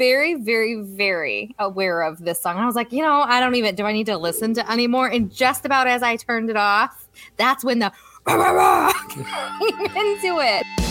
very, very, very aware of this song. I was like, you know, I don't even do I need to listen to anymore? And just about as I turned it off, that's when the came into it.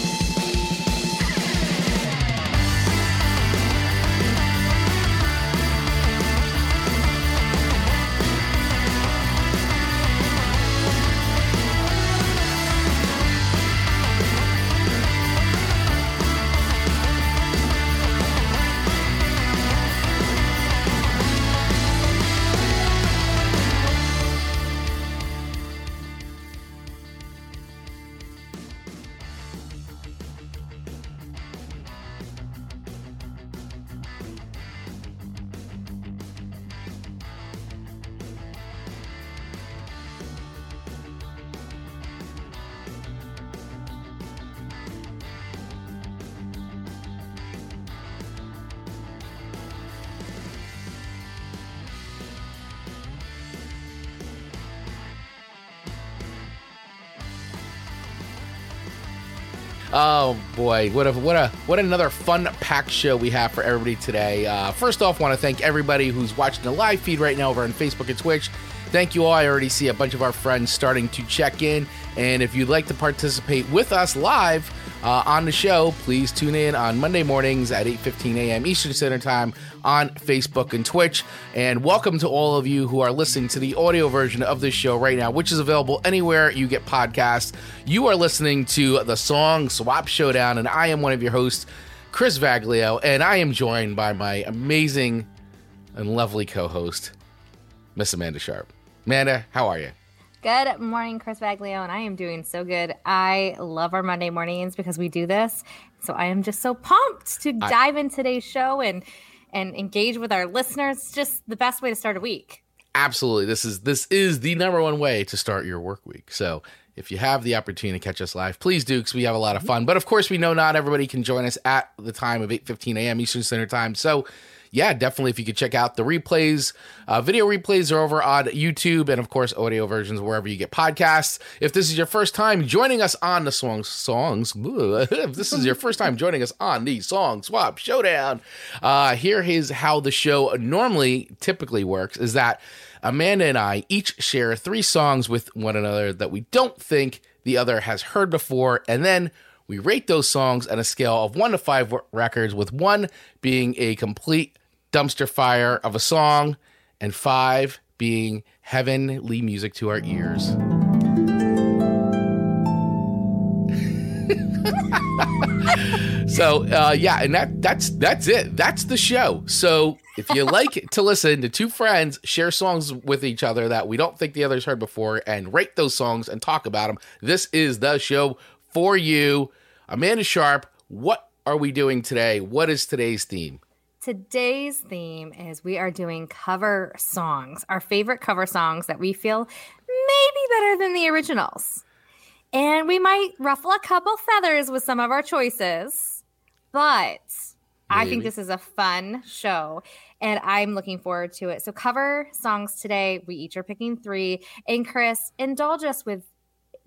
Oh boy, what a what a what another fun packed show we have for everybody today. Uh, first off, want to thank everybody who's watching the live feed right now over on Facebook and Twitch. Thank you all. I already see a bunch of our friends starting to check in, and if you'd like to participate with us live uh, on the show, please tune in on Monday mornings at 8:15 a.m. Eastern Standard Time on Facebook and Twitch. And welcome to all of you who are listening to the audio version of this show right now, which is available anywhere you get podcasts. You are listening to the Song Swap Showdown, and I am one of your hosts, Chris Vaglio, and I am joined by my amazing and lovely co-host, Miss Amanda Sharp. Amanda, how are you? Good morning, Chris Baglio, and I am doing so good. I love our Monday mornings because we do this. So I am just so pumped to I, dive in today's show and and engage with our listeners. It's just the best way to start a week. Absolutely. This is this is the number one way to start your work week. So if you have the opportunity to catch us live, please do because we have a lot of mm-hmm. fun. But of course, we know not everybody can join us at the time of 8 15 a.m. Eastern Standard Time. So yeah, definitely if you could check out the replays, uh, video replays are over on YouTube and of course audio versions wherever you get podcasts. If this is your first time joining us on the songs songs, if this is your first time joining us on the Song Swap Showdown, uh, here is how the show normally typically works: is that Amanda and I each share three songs with one another that we don't think the other has heard before, and then we rate those songs on a scale of one to five records, with one being a complete dumpster fire of a song, and five being heavenly music to our ears. so uh, yeah, and that that's that's it. That's the show. So if you like to listen to two friends share songs with each other that we don't think the others heard before and rate those songs and talk about them, this is the show for you. Amanda Sharp, what are we doing today? What is today's theme? Today's theme is we are doing cover songs, our favorite cover songs that we feel maybe better than the originals. And we might ruffle a couple feathers with some of our choices, but maybe. I think this is a fun show and I'm looking forward to it. So, cover songs today, we each are picking three. And Chris, indulge us with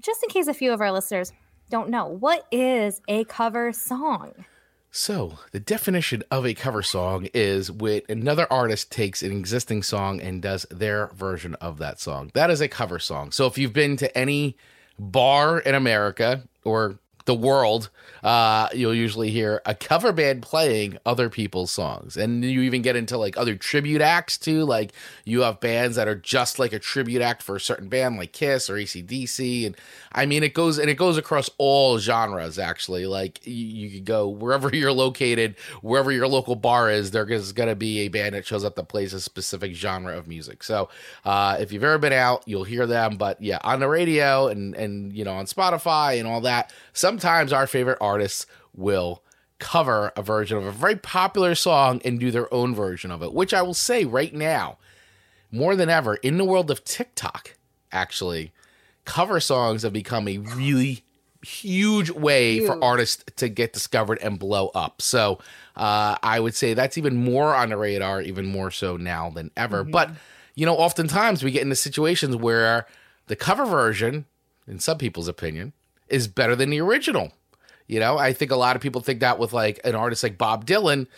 just in case a few of our listeners don't know what is a cover song? So, the definition of a cover song is when another artist takes an existing song and does their version of that song. That is a cover song. So, if you've been to any bar in America or the world, uh, you'll usually hear a cover band playing other people's songs. And you even get into like other tribute acts too. Like you have bands that are just like a tribute act for a certain band, like Kiss or ACDC. And I mean, it goes and it goes across all genres actually. Like you, you could go wherever you're located, wherever your local bar is, there is going to be a band that shows up that plays a specific genre of music. So uh, if you've ever been out, you'll hear them. But yeah, on the radio and, and, you know, on Spotify and all that, some sometimes our favorite artists will cover a version of a very popular song and do their own version of it, which I will say right now, more than ever, in the world of TikTok, actually, cover songs have become a really huge way huge. for artists to get discovered and blow up. So uh, I would say that's even more on the radar, even more so now than ever. Mm-hmm. But, you know, oftentimes we get into situations where the cover version, in some people's opinion, is better than the original. You know, I think a lot of people think that with like an artist like Bob Dylan,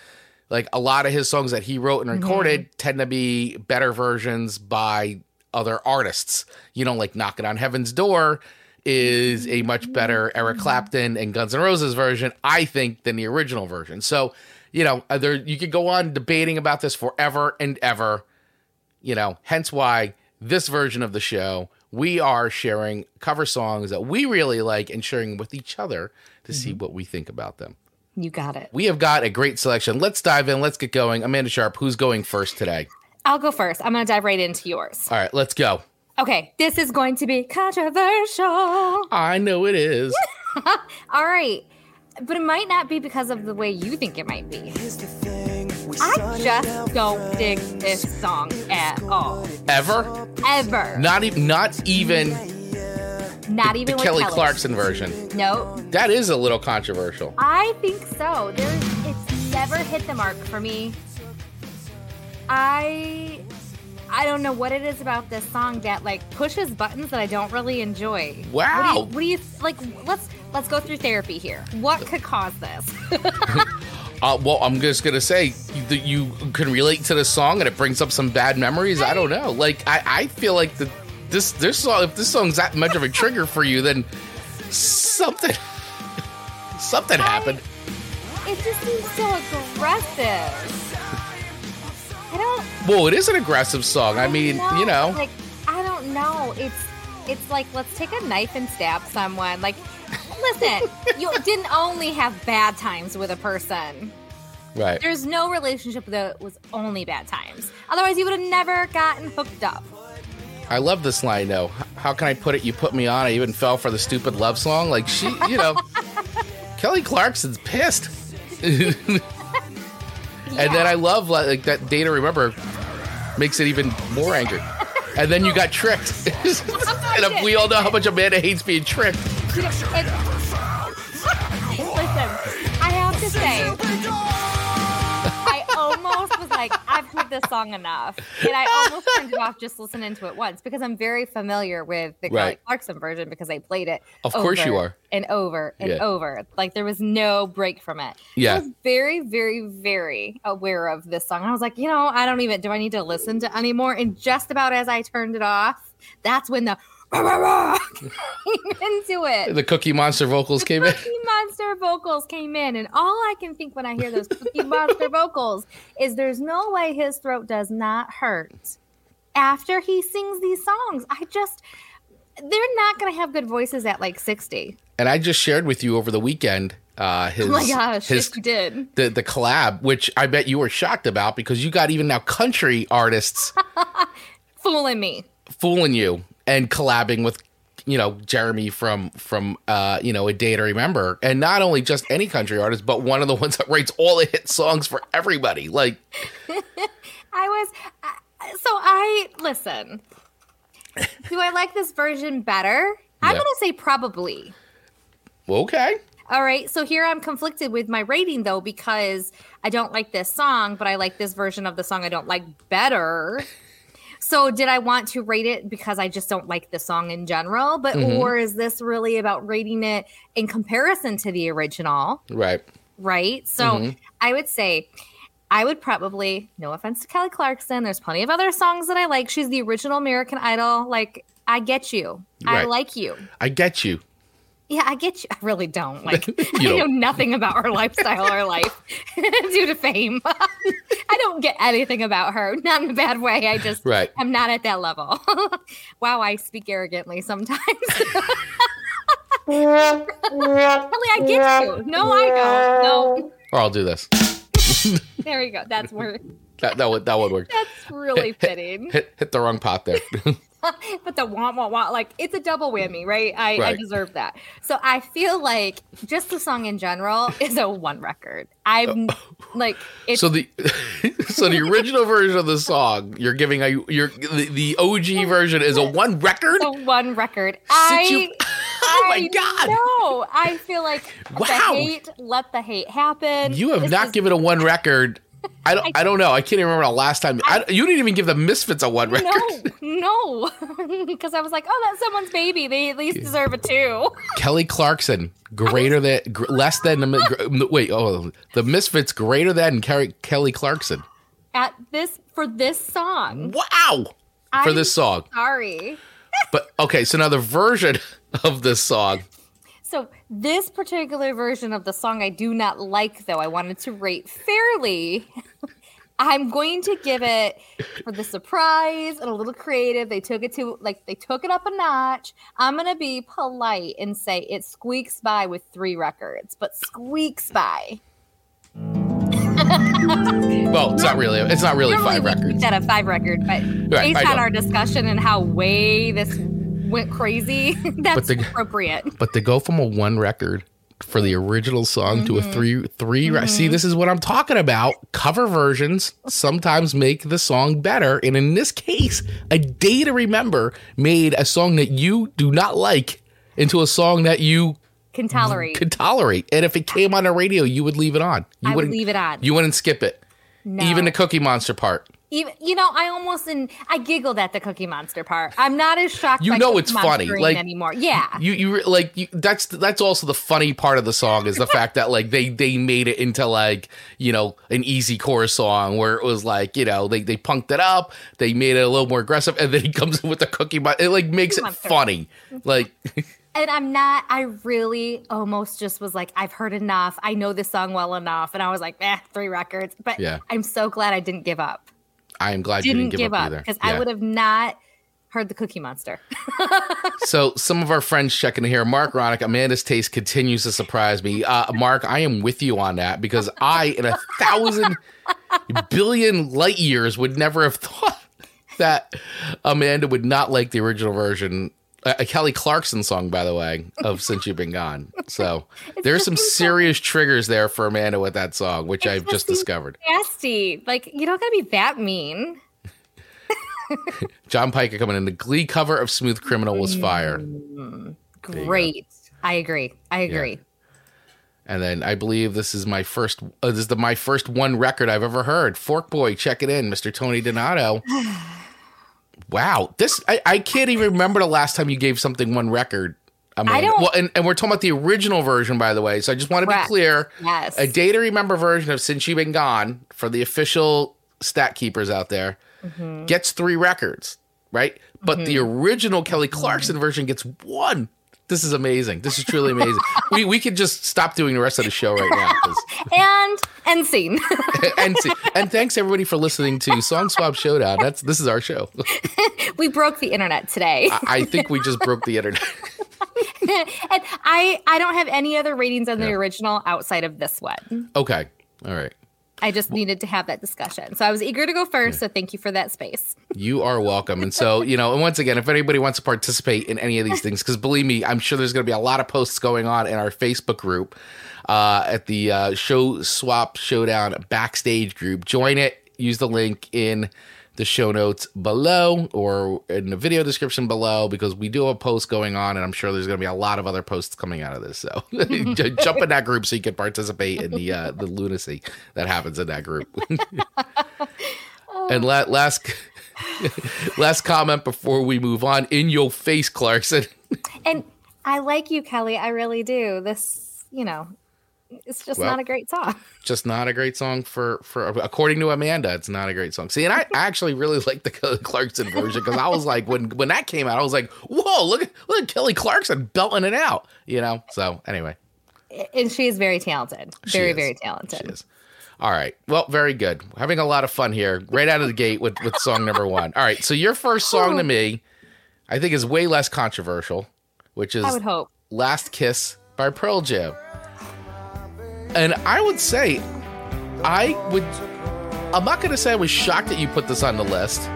like a lot of his songs that he wrote and Mm-hmm. recorded tend to be better versions by other artists. You know, like Knocking on Heaven's Door is a much better Eric Clapton and Guns N' Roses version, I think, than the original version. So, you know, uh, there you could go on debating about this forever and ever. You know, hence why this version of the show we are sharing cover songs that we really like and sharing with each other to see mm-hmm. what we think about them. You got it. We have got a great selection. Let's dive in. Let's get going. Amanda Sharp, who's going first today? I'll go first. I'm going to dive right into yours. All right, let's go. Okay, this is going to be controversial. I know it is. All right, but it might not be because of the way you think it might be. I just don't dig this song at all. Ever? Ever. Not even not even Not the even with Kelly Kelly. Clarkson version. No, That is a little controversial. I think so. There's it's never hit the mark for me. I I don't know what it is about this song that like pushes buttons that I don't really enjoy. Wow. What do you, what do you like let's let's go through therapy here. What could cause this? Uh, well, I'm just gonna say you, you can relate to the song and it brings up some bad memories. I don't know. Like I, I feel like the this this song if this song's that much of a trigger for you, then something something happened. it just seems so aggressive. I don't Well, it is an aggressive song. I mean, don't you know, like I don't know. It's it's like let's take a knife and stab someone. Like, listen, you didn't only have bad times with a person. right? There's no relationship that was only bad times. Otherwise, you would have never gotten hooked up. I love this line though. How can I put it? You put me on. I even fell for the stupid love song. Like she, you know, Kelly Clarkson's pissed. And then I love like, like that Day to Remember makes it even more angry. And then you got tricked. and we all know how much Amanda hates being tricked. You know, it- listen, this song enough, and I almost turned it off just listening to it once because I'm very familiar with the Kelly Right. Clarkson version because I played it. Of course you are. and over and Yeah. over. Like there was no break from it. Yeah. I was very, very, very aware of this song. I was like, you know, I don't even do I need to listen to anymore? And just about as I turned it off, that's when the came into it. The Cookie Monster vocals came in. Cookie Monster vocals came in, and all I can think when I hear those Cookie Monster vocals is there's no way his throat does not hurt after he sings these songs. I just, they're not going to have good voices at like 60. And I just shared with you over the weekend uh his Oh my gosh, his yes, you did. the the collab, which I bet you were shocked about because you got even now country artists Fooling me. fooling you and collabing with you know Jeremy from from uh you know a day to remember and not only just any country artist but one of the ones that writes all the hit songs for everybody like I was, I- so I, listen, do I like this version better? I'm going to say probably. okay All right, so here I'm conflicted with my rating though because I don't like this song, but I like this version of the song I don't like better. So did I want to rate it because I just don't like the song in general, but Mhm. or is this really about rating it in comparison to the original, right right? So Mhm. I would say I would probably, no offense to Kelly Clarkson, there's plenty of other songs that I like. She's the original American Idol. Like, I get you. I like you. I get you Yeah, I get you. I really don't. Like, I don't. know nothing about her lifestyle or life due to fame. I don't get anything about her. Not in a bad way. I just, Right. I'm not at that level. wow, I speak arrogantly sometimes. really, I get you. No, I don't. No, or I'll do this there you go. That's where, that that would that would work that's really fitting. hit hit the wrong pot there but the want, want, want, like it's a double whammy, right? I, I deserve that. So I feel like just the song in general is a one record. I'm oh. like, it's so the so the original version of the song you're giving a you're the, the OG version is a one record a one record. I, you- oh my I god know. I feel like Wow. the hate, let the hate happen. You have This not is- given a one record I don't. I, I, don't know. I can't even remember the last time. I, you didn't even give the Misfits a one record. No, no, because I was like, oh, that's someone's baby. They at least deserve a two. Kelly Clarkson, greater than, gr- less than the wait. Oh, the Misfits greater than Kelly, Kelly Clarkson. At this for this song. Wow. For I'm this song. Sorry. but okay, so now the version of this song so this particular version of the song I do not like though. I wanted to rate fairly. I'm going to give it for the surprise and a little creative. They took it to like they took it up a notch. I'm gonna be polite and say it squeaks by with three records, but squeaks by. well, it's not really. It's not really five records. That a five record, but right, based on our discussion and how way this went crazy, that's but appropriate. But to go from a one record for the original song mm-hmm. to a mm-hmm. three three mm-hmm. see this is what i'm talking about cover versions sometimes make the song better and in this case a day to remember made a song that you do not like into a song that you can tolerate can tolerate and if it came on the radio you would leave it on you I wouldn't would leave it on you wouldn't skip it no. even the cookie monster part even you know, I almost and I giggled at the Cookie Monster part. I'm not as shocked. You know, it's funny, like anymore. Yeah, you you like you, that's that's also the funny part of the song is the fact that like they they made it into like you know an easy core song where it was like you know they they punked it up, they made it a little more aggressive, and then he comes in with the Cookie Monster. It like makes it funny, like. and I'm not, I really almost just was like, I've heard enough. I know this song well enough. And I was like, eh, three records. But yeah. I'm so glad I didn't give up. I am glad didn't you didn't give, give up, up because yeah. I would have not heard the Cookie Monster. so some of our friends checking in here. Mark Ronick, Amanda's taste continues to surprise me. Uh, Mark, I am with you on that because I, in a thousand billion light years, would never have thought that Amanda would not like the original version a Kelly Clarkson song, by the way, of "Since You've Been Gone." So there's some serious triggers there for Amanda with that song, which I've just discovered. Nasty, like you don't gotta be that mean. John Piker coming in. The Glee cover of "Smooth Criminal" was fire. Mm, great, I agree. I agree. Yeah. And then I believe this is my first. Uh, this is the my first one record I've ever heard. Fork Boy, check it in, Mr. Tony Donato. Wow, this I, I can't even remember the last time you gave something one record. I, mean, I don't. Well, and, and we're talking about the original version, by the way. So I just want to be clear. Yes. A day to remember version of Since You've Been Gone for the official stat keepers out there mm-hmm. gets three records, right? But mm-hmm. the original Kelly Clarkson mm-hmm. version gets one. This is amazing. This is truly amazing. we we could just stop doing the rest of the show right now. and and scene. and scene. And thanks everybody for listening to Song Swap Showdown. That's this is our show. we broke the internet today. I, I think we just broke the internet. and I I don't have any other ratings on the yeah. original outside of this one. Okay. All right. I just needed to have that discussion. So I was eager to go first. So thank you for that space. you are welcome. And so, you know, and once again, if anybody wants to participate in any of these things, because believe me, I'm sure there's going to be a lot of posts going on in our Facebook group uh, at the uh, Show Swap Showdown backstage group. Join it. Use the link in the show notes below or in the video description below because we do have a post going on and I'm sure there's going to be a lot of other posts coming out of this. So jump in that group so you can participate in the uh, the lunacy that happens in that group. and la- last last comment before we move on in your face Clarkson. and I like you Kelly, I really do. This, you know, it's just well, not a great song. Just not a great song for for according to Amanda, it's not a great song. See, and I actually really like the Kelly Clarkson version because I was like, when when that came out, I was like, whoa, look at look at Kelly Clarkson belting it out, you know. So anyway, and she is very talented, very very talented. She is. All right. Well, very good. Having a lot of fun here, right out of the gate with with song number one. All right. So your first song to me, I think, is way less controversial, which is I would hope "Last Kiss" by Pearl Jam. And I would say, I would. I'm not going to say I was shocked that you put this on the list,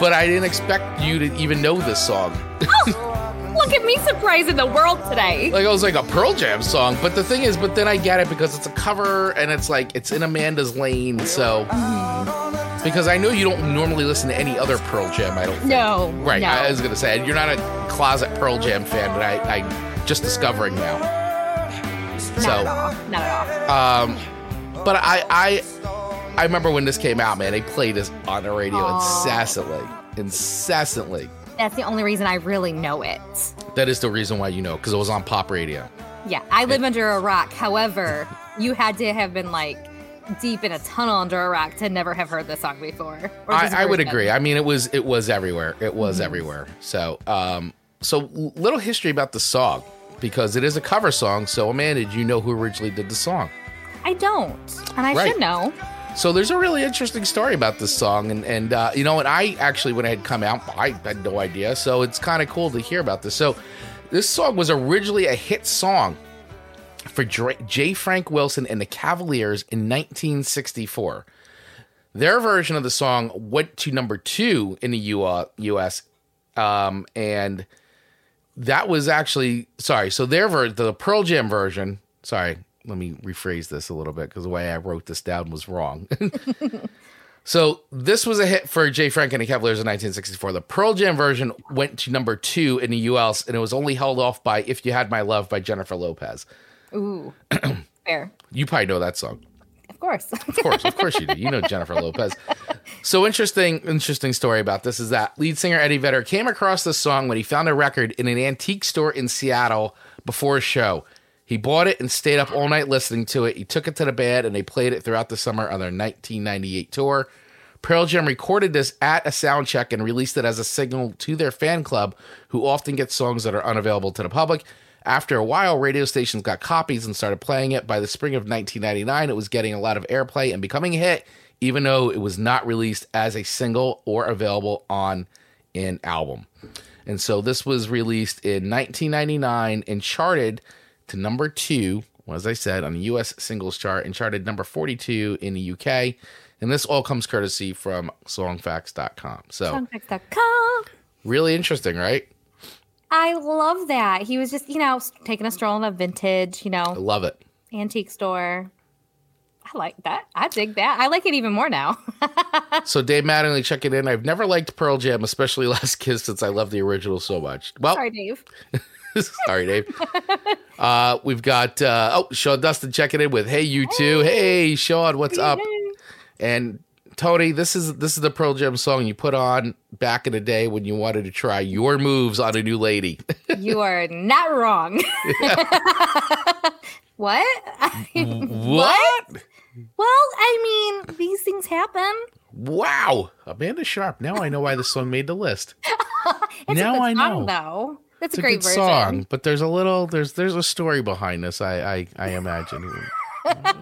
but I didn't expect you to even know this song. Oh, look at me surprising the world today. Like it was like a Pearl Jam song, but the thing is, but then I get it because it's a cover and it's like it's in Amanda's lane. So because I know you don't normally listen to any other Pearl Jam. I don't. Think. No. Right. No. I was gonna say you're not a closet Pearl Jam fan, but I, I'm just discovering now. Not so, at all. Not at all. Um, but I, I, I remember when this came out, man. They played this on the radio Aww. incessantly, incessantly. That's the only reason I really know it. That is the reason why you know, because it was on pop radio. Yeah, I live under a rock. However, you had to have been like deep in a tunnel under a rock to never have heard this song before. I, I, would agree. I mean, it was it was everywhere. It was mm-hmm. everywhere. So, um, so little history about the song because it is a cover song. So, Amanda, did you know who originally did the song? I don't, and I right. should know. So there's a really interesting story about this song, and and uh, you know, and I actually when it had come out, I had no idea. So it's kind of cool to hear about this. So this song was originally a hit song for J. Frank Wilson and the Cavaliers in 1964. Their version of the song went to number two in the U.S. Um, and that was actually sorry. So their ver- the Pearl Jam version. Sorry, let me rephrase this a little bit because the way I wrote this down was wrong. so this was a hit for J. Frank and the Cavaliers in 1964. The Pearl Jam version went to number two in the U.S. and it was only held off by "If You Had My Love" by Jennifer Lopez. Ooh, fair. You probably know that song. Of course. of course, of course you do. You know Jennifer Lopez. So interesting, interesting story about this is that lead singer Eddie Vedder came across this song when he found a record in an antique store in Seattle before a show. He bought it and stayed up all night listening to it. He took it to the band and they played it throughout the summer on their 1998 tour. Pearl Jam recorded this at a sound check and released it as a signal to their fan club, who often get songs that are unavailable to the public. After a while, radio stations got copies and started playing it. By the spring of 1999, it was getting a lot of airplay and becoming a hit, even though it was not released as a single or available on an album. And so this was released in 1999 and charted to number two, as I said, on the US singles chart and charted number 42 in the UK. And this all comes courtesy from songfacts.com. So, songfacts.com. Really interesting, right? I love that. He was just, you know, taking a stroll in a vintage, you know, I love it. Antique store. I like that. I dig that. I like it even more now. so Dave Mattingly checking in. I've never liked Pearl Jam, especially Last Kiss, since I love the original so much. Well, sorry, Dave. sorry, Dave. Uh, we've got uh, oh Sean Dustin checking in with Hey you two. Hey, Sean, what's hey, up? And Tony, this is this is the Pearl Jam song you put on back in the day when you wanted to try your moves on a new lady. you are not wrong. what? what? Well, I mean, these things happen. Wow, Amanda Sharp. Now I know why this song made the list. now I know. Song, though. That's it's a great a good version. song, but there's a little there's there's a story behind this. I I, I imagine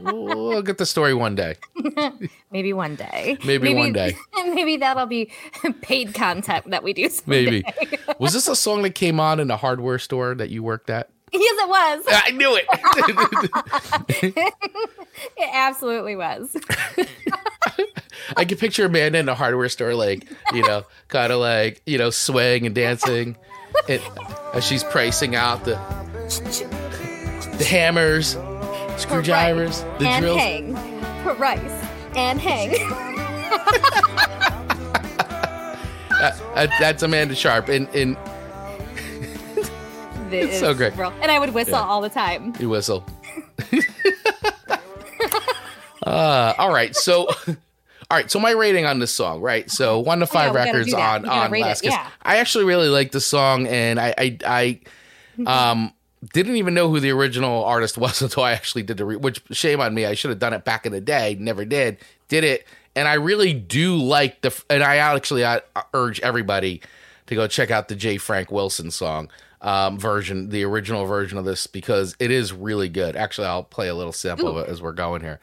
we'll get the story one day. maybe one day. Maybe, maybe, one day. Maybe that'll be paid content that we do. Someday. Maybe. Was this a song that came on in a hardware store that you worked at? Yes, it was. I knew it. it absolutely was. I can picture Amanda in a hardware store, like you know, kind of like you know, swaying and dancing, it, as she's pricing out the the hammers screwdrivers, the and drills. hang. Put rice and hang. that, that's Amanda Sharp, and and it's so great. Real. And I would whistle yeah. all the time. You whistle. uh, all right, so. All right, so my rating on this song, right? So one to five yeah, records on on Last Kiss. Yeah. I actually really like the song, and I I, I um didn't even know who the original artist was until I actually did the re- which shame on me. I should have done it back in the day. Never did. Did it, and I really do like the. And I actually I urge everybody to go check out the J. Frank Wilson song um, version, the original version of this, because it is really good. Actually, I'll play a little sample Ooh. of it as we're going here.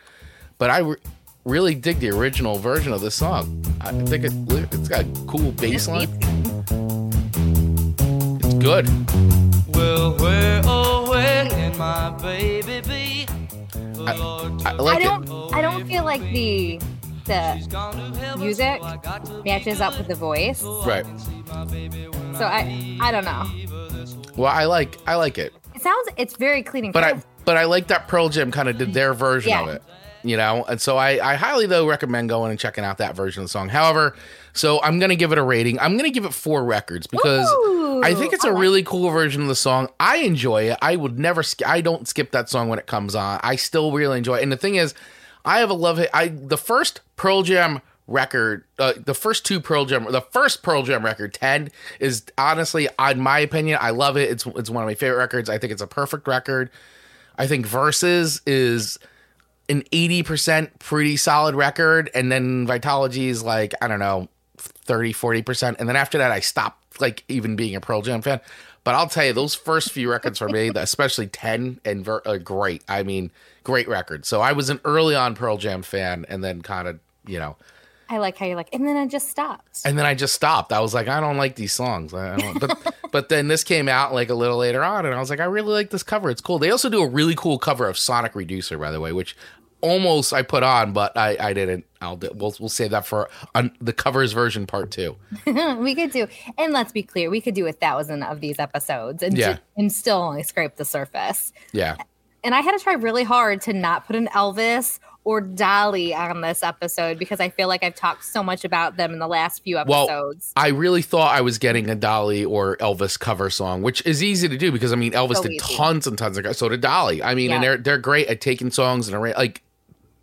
But I re- really dig the original version of this song. I think it, it's got a cool bass line. It's good. Well, where, oh, where can my baby be? I, I, like I don't. It. I don't feel like the the music matches up with the voice. Right. So I I don't know. Well, I like I like it. It sounds it's very clean and but clear. I but I like that Pearl Jam kind of did their version yeah. of it you know and so I, I highly though recommend going and checking out that version of the song however so i'm gonna give it a rating i'm gonna give it four records because Ooh, i think it's a really cool version of the song i enjoy it i would never sk- i don't skip that song when it comes on i still really enjoy it and the thing is I have a love. I the first Pearl Jam record, uh, the first two Pearl Jam, the first Pearl Jam record, ten, is honestly, in my opinion, I love it. It's it's one of my favorite records. I think it's a perfect record. I think Versus is an eighty percent pretty solid record, and then Vitology is like I don't know 30 40 percent, and then after that, I stopped like even being a Pearl Jam fan. But I'll tell you, those first few records for me, especially 10 and ver- uh, great. I mean, great record. So I was an early on Pearl Jam fan and then kind of, you know. I like how you're like, and then I just stopped. And then I just stopped. I was like, I don't like these songs. I don't, but but then this came out like a little later on, and I was like, I really like this cover. It's cool. They also do a really cool cover of Sonic Reducer, by the way, which almost I put on, but I, I didn't. I'll do, we'll we'll save that for the covers version part two. we could do, and let's be clear, we could do a thousand of these episodes, and yeah. and still only scrape the surface. Yeah. And I had to try really hard to not put an Elvis or Dolly on this episode because I feel like I've talked so much about them in the last few episodes. Well, I really thought I was getting a Dolly or Elvis cover song, which is easy to do because I mean Elvis so did easy. tons and tons of so did Dolly. I mean, yeah. and they're they're great at taking songs and like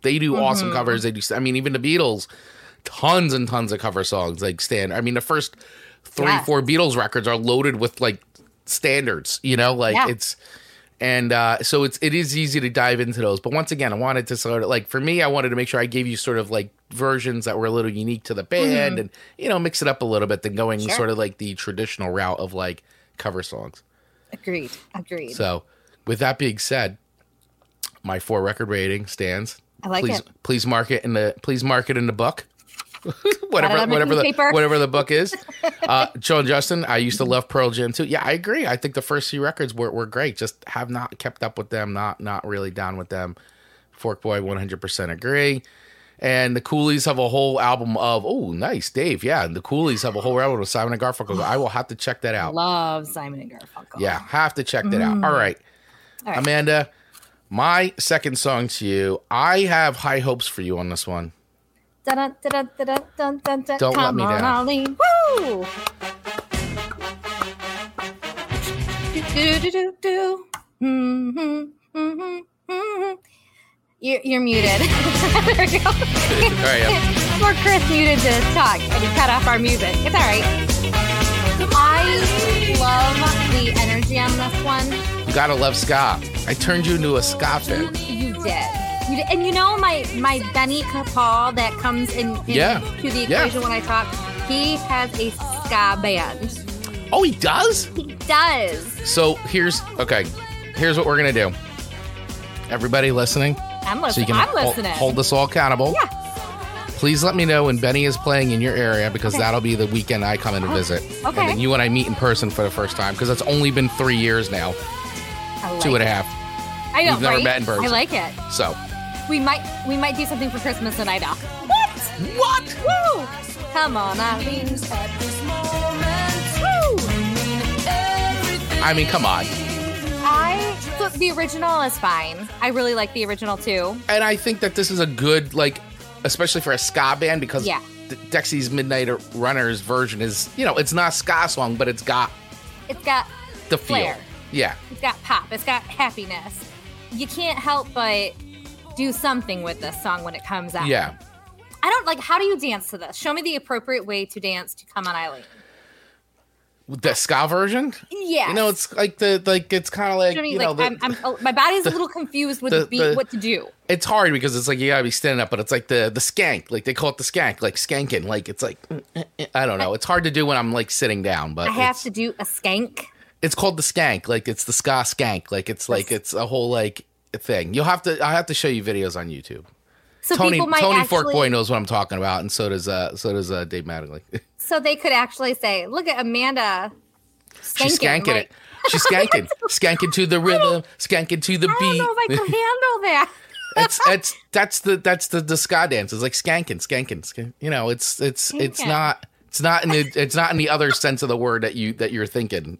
they do mm-hmm. awesome covers. They do. I mean, even the Beatles, tons and tons of cover songs. Like stand. I mean, the first three, four Beatles records are loaded with like standards. You know, like yeah. it's and uh, so it's it is easy to dive into those. But once again, I wanted to sort of like for me, I wanted to make sure I gave you sort of like versions that were a little unique to the band, mm-hmm. and you know, mix it up a little bit than going sure. sort of like the traditional route of like cover songs. Agreed. Agreed. So, with that being said, my four record rating stands I like please, it. Please mark it in the please mark it in the book. whatever whatever the paper. whatever the book is. Uh, Joe and Justin, I used to love Pearl Jam too. Yeah, I agree. I think the first few records were, were great. Just have not kept up with them. Not not really down with them. Fork Boy, one hundred percent agree. And the Coolies have a whole album of oh nice Dave yeah the Coolies have a whole album of Simon and Garfunkel. I will have to check that out. Love Simon and Garfunkel. Yeah, have to check that mm. out. All right, All right. Amanda. My second song to you, I have high hopes for you on this one. Don't Come let me down. Arlene. Woo! Do, do, do, do. Mm-hmm, mm-hmm, mm-hmm. You're, you're muted. there we go. all right, yeah. Poor Chris muted to talk and he cut off our music. It's all right. I love the energy on this one. You gotta love ska. I turned you into a ska fan. You did. You did. And you know my my Benny Capal that comes in, in yeah. to the equation yeah. when I talk. He has a ska band. Oh, he does. He does. So here's okay. Here's what we're gonna do. Everybody listening. I'm listening. So you can I'm hold, listening. Hold us all accountable. Yeah. Please let me know when Benny is playing in your area because okay. that'll be the weekend I come in and oh, visit. Okay. And then you and I meet in person for the first time because it's only been three years now like two and a half. I know, We've never right? met in person. I like it. So we might we might do something for Christmas tonight. Now. What? What? Woo! Come on, Eileen. I mean, come on. I look, the original is fine. I really like the original too. And I think that this is a good like, especially for a ska band because yeah. Dexy's Midnight Runners version is you know it's not ska song, but it's got it's got the feel. Yeah. It's got pop, it's got happiness. You can't help but do something with this song when it comes out. Yeah. I don't like how do you dance to this? Show me the appropriate way to dance to Come on Eileen. The ska version? Yeah. You know, it's like the like it's kind of like you know, you know like, the, I'm, I'm, oh, my body's the, a little confused with the, the beat, the, what to do. It's hard because it's like you gotta be standing up, but it's like the the skank, like they call it the skank, like skanking, like it's like mm, mm, mm, I don't know. It's hard to do when I'm like sitting down, but I have to do a skank. It's called the skank. Like it's the ska skank. Like it's like it's a whole like thing. You'll have to. I have to show you videos on YouTube. So Tony Tony actually, Forkboy knows what I'm talking about, and so does uh so does uh Dave Mattingly. so they could actually say, "Look at Amanda." Skanking, She's skanking like, it. She's skanking, skanking to the rhythm, skanking to the beat. I don't know if I can handle that. it's it's that's the that's the the ska dance. It's like skanking, skanking, skanking. You know, it's it's it's not it's not in the it's not in the other sense of the word that you that you're thinking.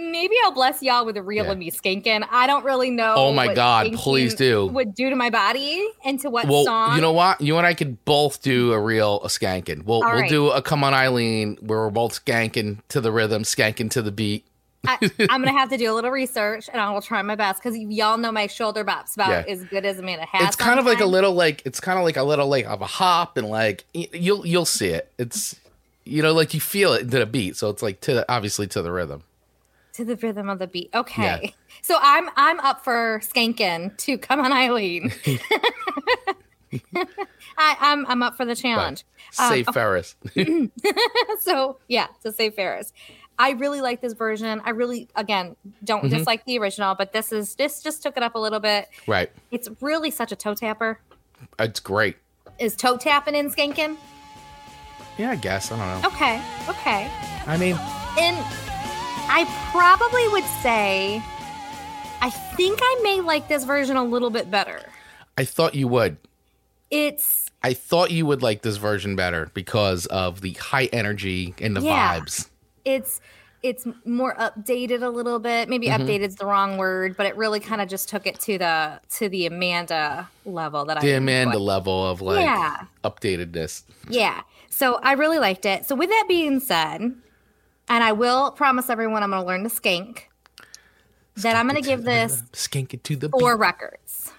Maybe I'll bless y'all with a reel yeah. of me skanking. I don't really know. Oh my god, please do. Would do to my body and to what well, song? You know what? You and I could both do a reel a skanking. We'll All we'll right. do a come on Eileen where we're both skanking to the rhythm, skanking to the beat. I, am gonna have to do a little research, and I will try my best because y'all know my shoulder bops about Yeah. as good as Amanda has. it's kind of like a little like it's kind of like a little like of a hop and like you'll you'll see it. It's you know like you feel it to the beat, so it's like to the, obviously to the rhythm. To the rhythm of the beat. Okay, so I'm I'm up for skanking to come on Eileen. I, I'm I'm up for the challenge. Um, Save Ferris. so yeah, to Save Ferris. I really like this version. I really, again, don't Mm-hmm. dislike the original, but this is this just took it up a little bit. right. It's really such a toe tapper. It's great. Is toe tapping in skanking? Yeah, I guess. I don't know. Okay, okay. I mean, And I probably would say, I think I may like this version a little bit better. I thought you would. It's I thought you would like this version better because of the high energy and the Yeah. vibes. it's it's more updated a little bit. Maybe Mm-hmm. updated's the wrong word, but it really kind of just took it to the to the Amanda level that I The enjoyed. Amanda level of like Yeah. updatedness. Yeah. So I really liked it. So with that being said, and I will promise everyone I'm going to learn to skank. That I'm going to give this Skink it to the four beat. records.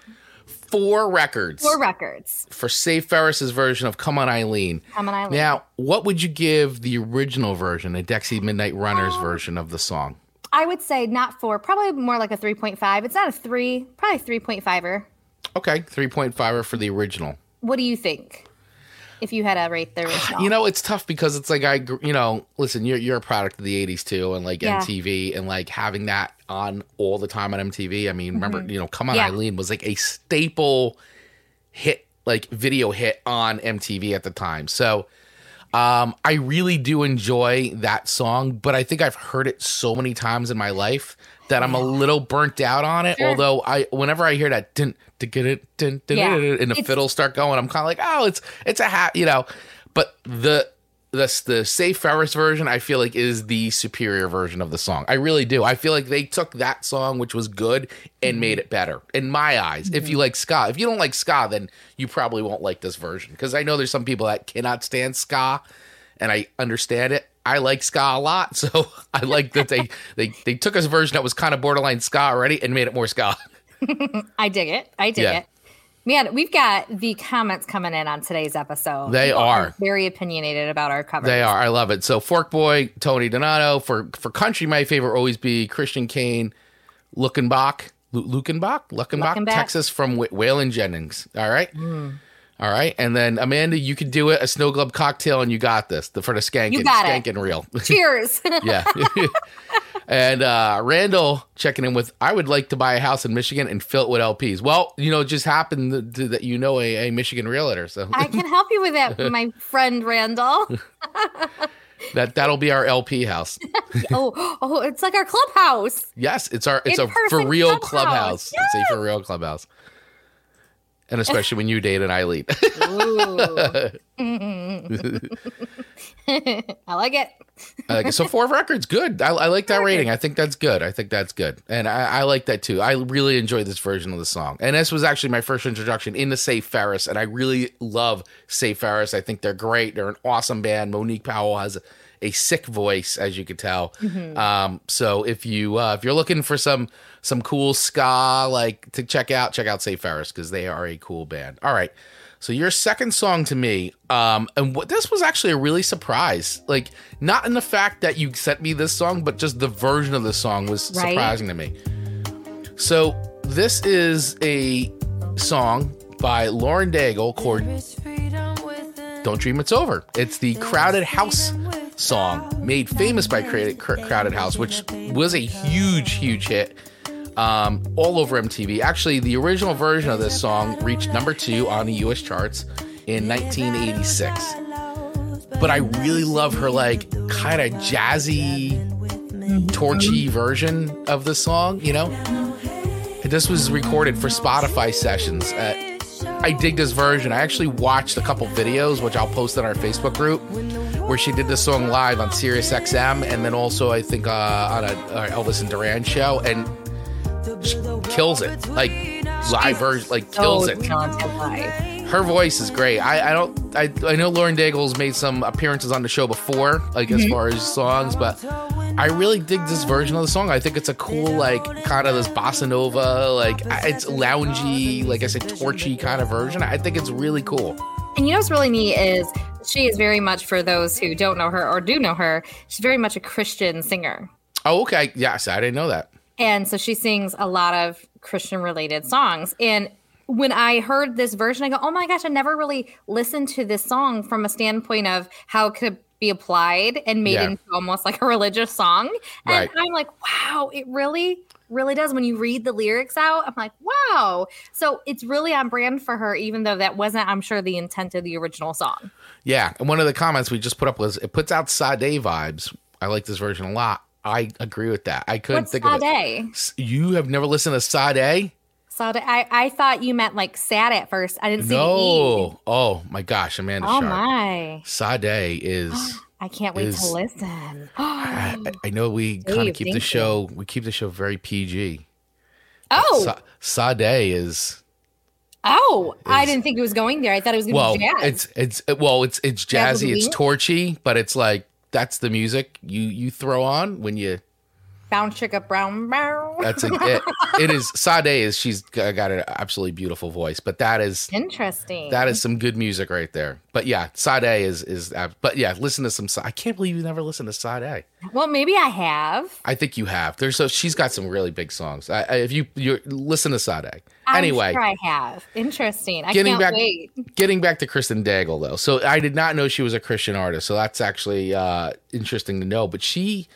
Four records Four records. for Save Ferris's version of Come On Eileen. Come on, Eileen. Now, what would you give the original version, the Dexy Midnight Runners um, version of the song? I would say not four, probably more like a 3.5. It's not a three, probably 3.5er. Okay, 3.5er for the original. What do you think? If you had to rate the original, You know, it's tough because it's like I, you know, listen, you're you're a product of the '80s too, and like Yeah. MTV, and like having that on all the time on MTV. I mean, remember, you know, Come On Mm-hmm. Yeah. Eileen was like a staple hit, like video hit on MTV at the time. So, um, I really do enjoy that song, but I think I've heard it so many times in my life that I'm a little burnt out on it. Sure. Although I, whenever I hear that, dun, dun, Yeah. dun, dun, and the fiddles start going, I'm kind of like, oh, it's it's a hat, you know. But the the the Save Ferris version, I feel like is the superior version of the song. I really do. I feel like they took that song, which was good, and made it better in my eyes. If you mm-hmm. like ska, if you don't like ska, then you probably won't like this version because I know there's some people that cannot stand ska, and I understand it. I like ska a lot, so I like that they they they took a version that was kind of borderline ska already and made it more ska. I dig it. I dig Yeah. it. Man, we've got the comments coming in on today's episode. They People are. very opinionated about our covers. They are. I love it. So Fork Boy, Tony Donato. For for country, my favorite always be Christian Kane, Luckenbach, Lu- Luckenbach, Luckenbach. Texas from Waylon Jennings. All right. Hmm. All right. And then Amanda, you can do it. A snow globe cocktail, and you got this. The for the skanking, You got it. skanking reel. Cheers. yeah. and uh, Randall checking in with, I would like to buy a house in Michigan and fill it with LPs. Well, you know, it just happened that- to, that you know a, a Michigan realtor, so I can help you with that, my friend Randall. that that'll be our LP house. oh, oh, it's like our clubhouse. Yes, it's our it's a for real clubhouse. clubhouse. It's a for real clubhouse. And especially when you date an Eileen. I like it. I like it. So four records, good. I, I like that rating. I think that's good. I think that's good, and I, I like that too. I really enjoy this version of the song, and this was actually my first introduction into Save Ferris, and I really love Save Ferris. I think they're great. They're an awesome band. Monique Powell has a, a sick voice, as you could tell. Um, so if you uh, if you're looking for some some cool ska like to check out, check out Save Ferris because they are a cool band. All right. So your second song to me, um, and what this was actually a really surprise. Like not in the fact that you sent me this song, but just the version of the song was Right. surprising to me. So this is a song by Lauren Daigle called "Don't Dream It's Over." It's the Crowded House song made famous by Crowded House, which was a huge, huge hit um, all over MTV. Actually, the original version of this song reached number two on the US charts in 1986. But I really love her, like, kind of jazzy, torchy version of the song, you know? This was recorded for Spotify sessions. Uh, I dig this version. I actually watched a couple videos, which I'll post in our Facebook group, where she did this song live on Sirius XM, and then also I think uh, on a uh, Elvis and Duran show, and kills it. Like live version, like kills so it. Her voice is great. I, I don't. I, I know Lauren Daigle's made some appearances on the show before, like as far as songs, but I really dig this version of the song. I think it's a cool, like, kind of this bossa nova, like, it's loungy, like I said, torchy kind of version. I think it's really cool. And you know what's really neat is she is very much, for those who don't know her or do know her, she's very much a Christian singer. Oh, okay. Yes, I didn't know that. And so she sings a lot of Christian related songs. And when I heard this version, I go, oh my gosh, I never really listened to this song from a standpoint of how it could be applied and made Yeah. into almost like a religious song. And Right. I'm like, wow, it really, really does. When you read the lyrics out, I'm like, wow. So it's really on brand for her, even though that wasn't, I'm sure, the intent of the original song. Yeah, and one of the comments we just put up was it puts out Sade vibes. I like this version a lot. I agree with that. I couldn't What's think of it. Sade? You have never listened to Sade? Sade. I, I thought you meant like sad at first. I didn't see. No. Oh my gosh, Amanda Oh Sharp. my. Sade is. I can't wait Is- to listen. I, I know we kind of keep the show. We keep the show very PG. oh, Sa- Sade is oh! I didn't think it was going there. I thought it was going well, to be jazz. it's it's well, it's it's jazzy, it's torchy, but it's like that's the music you you throw on when you Bound chicka brown brown. That's a, it. It is Sade is she's got an absolutely beautiful voice, but that is Interesting. that is some good music right there. But yeah, Sade is is uh, but yeah, listen to some. I can't believe you never listened to Sade. well, maybe I have. I think you have. There's so she's got some really big songs. I, I, if you you listen to Sade. I'm Anyway, sure I have. Interesting. I Getting can't back- wait. getting back to Kristen Daigle though. So I did not know she was a Christian artist. So that's actually uh interesting to know. But she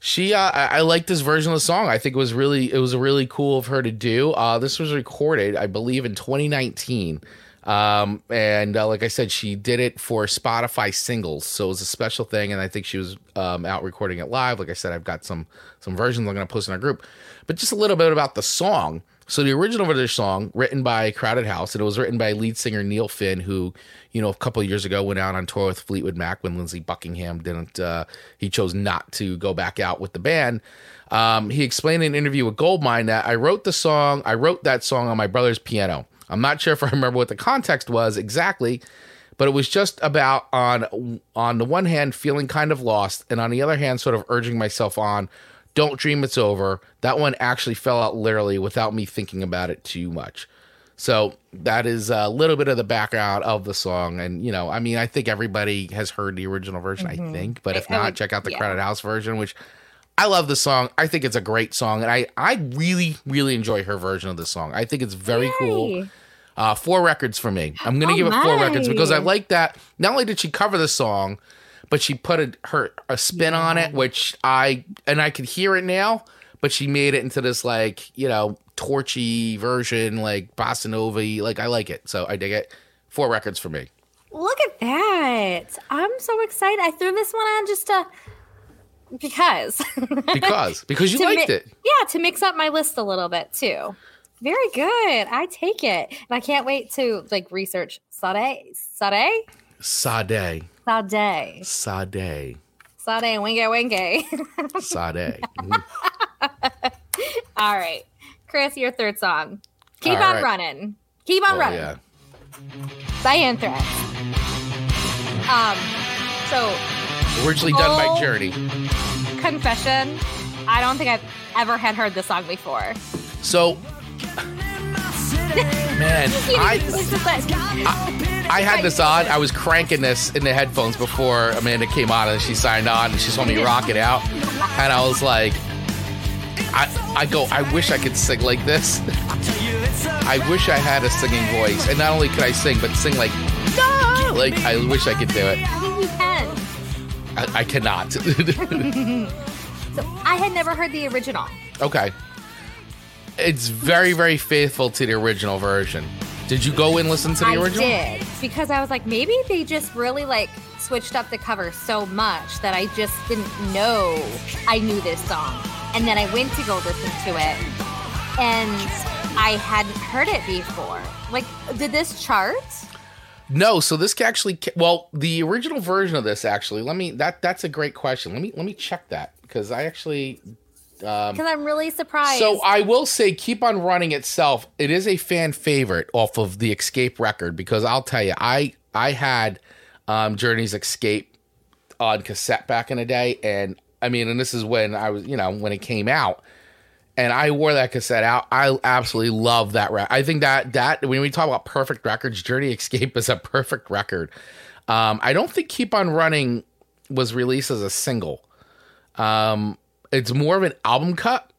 she uh I, I like this version of the song. I think it was really it was really cool of her to do. Uh this was recorded, I believe, in 2019. Um and uh, like I said, she did it for Spotify singles. So it was a special thing and I think she was um out recording it live. Like I said, I've got some some versions I'm gonna post in our group. But just a little bit about the song. So the original this song, written by Crowded House, and it was written by lead singer Neil Finn, who, you know, a couple years ago went out on tour with Fleetwood Mac when Lindsey Buckingham didn't. Uh, he chose not to go back out with the band. Um, he explained in an interview with Goldmine that I wrote the song. I wrote that song on my brother's piano. I'm not sure if I remember what the context was exactly, but it was just about on on the one hand feeling kind of lost, and on the other hand, sort of urging myself on don't dream it's over. That one actually fell out literally without me thinking about it too much. So that is a little bit of the background of the song. And, you know, I mean, I think everybody has heard the original version, I think. But if Mm-hmm. I- I not, would- check out the yeah. Crowded House version, which I love the song. I think it's a great song. And I, I really, really enjoy her version of the song. I think it's very cool. Uh, four records for me. I'm going to Oh give it four records because I like that. Not only did she cover the song, but she put a, her a spin on it, which I and I could hear it now. But she made it into this like you know torchy version, like bossa nova. Like I like it, so I dig it. Four records for me. Look at that. I'm so excited. I threw this one on just to because because because you liked mi- it. Yeah, to mix up my list a little bit too. Very good. I take it. And I can't wait to like research Sade. Sade? Sade, Sade. Sade, Sade wingy wingy. Sade. Mhm. All right. Chris, your third song. Keep All on right. running. Keep on Oh, running. yeah. By Anthrax. Um, so Originally done by. Journey. confession, I don't think I've ever had heard the song before. So, man, I like- I had this on. I was cranking this in the headphones before Amanda came on and she signed on and she saw me rock it out. And I was like, I, I go, I wish I could sing like this. I wish I had a singing voice. And not only could I sing, but sing like, "No!" like I wish I could do it. I think you can. I, I cannot. So I had never heard the original. okay. It's very, very faithful to the original version. Did you go and listen to the I original? I did because I was like, maybe they just really like switched up the cover so much that I just didn't know I knew this song. And then I went to go listen to it, and I hadn't heard it before. Like, did this chart? No, so this actually well, the original version of this actually. Let me that that's a great question. Let me let me check that because I actually Because I'm really surprised. so I will say keep on running itself. It is a fan favorite off of the Escape record because I'll tell you I I had um Journey's Escape on cassette back in the day and I mean, and this is when I was, you know, when it came out, and I wore that cassette out. I absolutely love that record. I think that that when we talk about perfect records, Journey Escape is a perfect record. Um, I don't think Keep on Running was released as a single. Um, it's more of an album cut.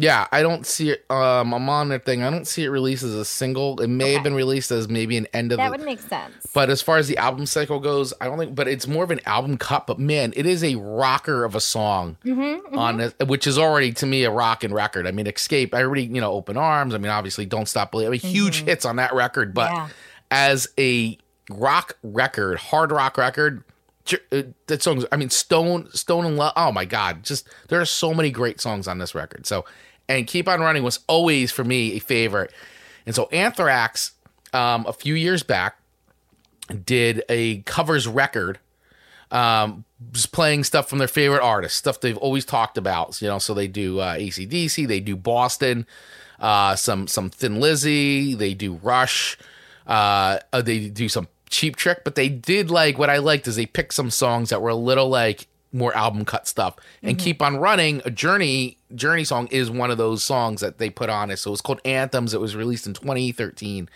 Yeah, I don't see it. Um, I'm on that thing. I don't see it released as a single. It may have been released as maybe an end of That the, would make sense. but as far as the album cycle goes, I don't think. But it's more of an album cut. But man, it is a rocker of a song Mm-hmm, on it, which is already to me a rockin' record. I mean, Escape. I already you know Open Arms. I mean, obviously Don't Stop Believing. I mean, huge hits on that record. But Mm-hmm. Yeah. as a rock record, hard rock record. Uh, That songs, I mean, Stone, Stone and Love. Oh my God, just there are so many great songs on this record. So, and Keep on Running was always for me a favorite. And so, Anthrax, um, a few years back, did a covers record um just playing stuff from their favorite artists stuff they've always talked about you know so they do uh acdc they do boston uh some some thin lizzy they do rush uh uh, they do some cheap trick but they did like what i liked is they picked some songs that were a little like more album cut stuff and mm-hmm. keep on running a journey journey song is one of those songs that they put on it so it's called anthems it was released in 2013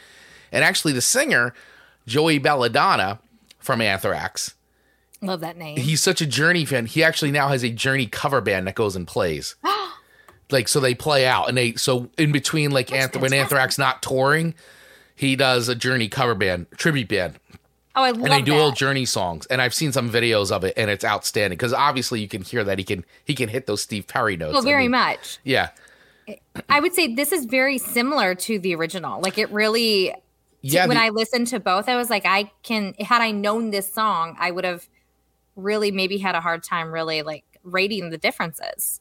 and actually the singer joey belladonna from anthrax Love that name. he's such a Journey fan. He actually now has a Journey cover band that goes and plays. like so they play out and they so in between like Anth- when Anthrax not touring, he does a Journey cover band, tribute band. oh, I love it. And they do that. old Journey songs. And I've seen some videos of it and it's outstanding cuz obviously you can hear that he can he can hit those Steve Perry notes. well, I very mean, much. Yeah. I would say this is very similar to the original. Like it really. Yeah. when the- I listened to both, I was like, I can. Had I known this song, I would have really maybe had a hard time really like rating the differences.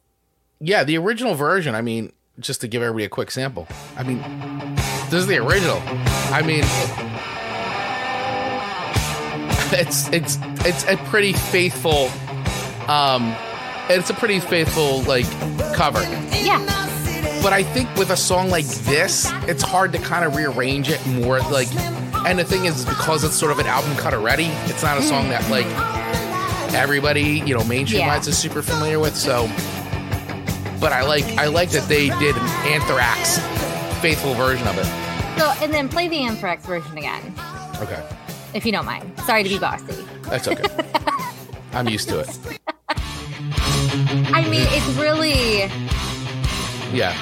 Yeah, the original version, I mean, just to give everybody a quick sample. I mean, this is the original. I mean, it's it's it's a pretty faithful um it's a pretty faithful like cover. Yeah. But I think with a song like this, it's hard to kind of rearrange it more like and the thing is because it's sort of an album cut already, it's not a song that like everybody, you know, mainstream Yeah. wise is super familiar with. So but I like I like that they did an Anthrax faithful version of it. So and then play the Anthrax version again, Okay. if you don't mind. Sorry to be bossy. That's okay. I'm used to it. I mean, it's really. Yeah.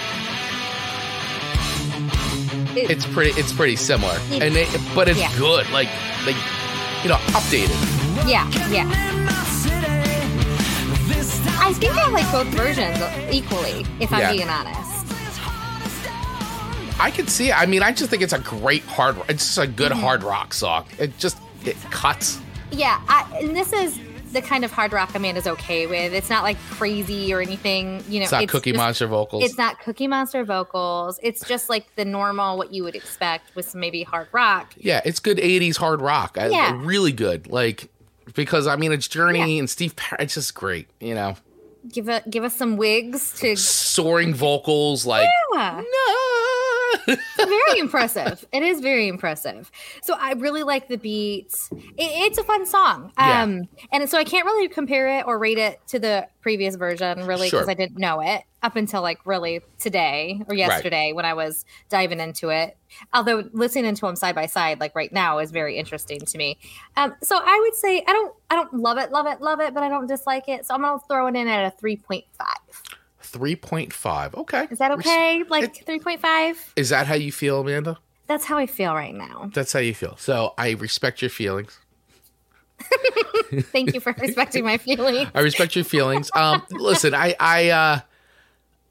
It, It's pretty it's pretty similar. And they, but it's Yeah. good. Like like you know, updated. yeah, yeah. I think I like both versions equally, if I'm Yeah. being honest. I could see it. I mean, I just think it's a great hard rock. it's just a good Mm-hmm. hard rock song. It just it cuts. Yeah, I, and this is the kind of hard rock Amanda's okay with. It's not like crazy or anything. You know, It's not Cookie just- Monster vocals. It's not Cookie Monster vocals. It's just like the normal what you would expect with some maybe hard rock. yeah, it's good 80s hard rock. I, Yeah. Really good. Like because I mean it's Journey and Steve. It's just great, you know. Give a, give us some wigs to Soaring vocals like yeah. no. Very impressive. It is very impressive. So I really like the beats. It, it's a fun song. Yeah. Um, and so I can't really compare it or rate it to the previous version, really, because Sure. I didn't know it up until like really today or yesterday when I was diving into it. Although listening to them side by side, like right now, is very interesting to me. Um, so I would say I don't, I don't love it, love it, love it, but I don't dislike it. So I'm gonna throw it in at a three point five. 3.5. Okay. Is that okay? Like three point five? Is that how you feel, Amanda? That's how I feel right now. That's how you feel. So I respect your feelings. Thank you for respecting my feelings. I respect your feelings. Um, listen, I, I, uh,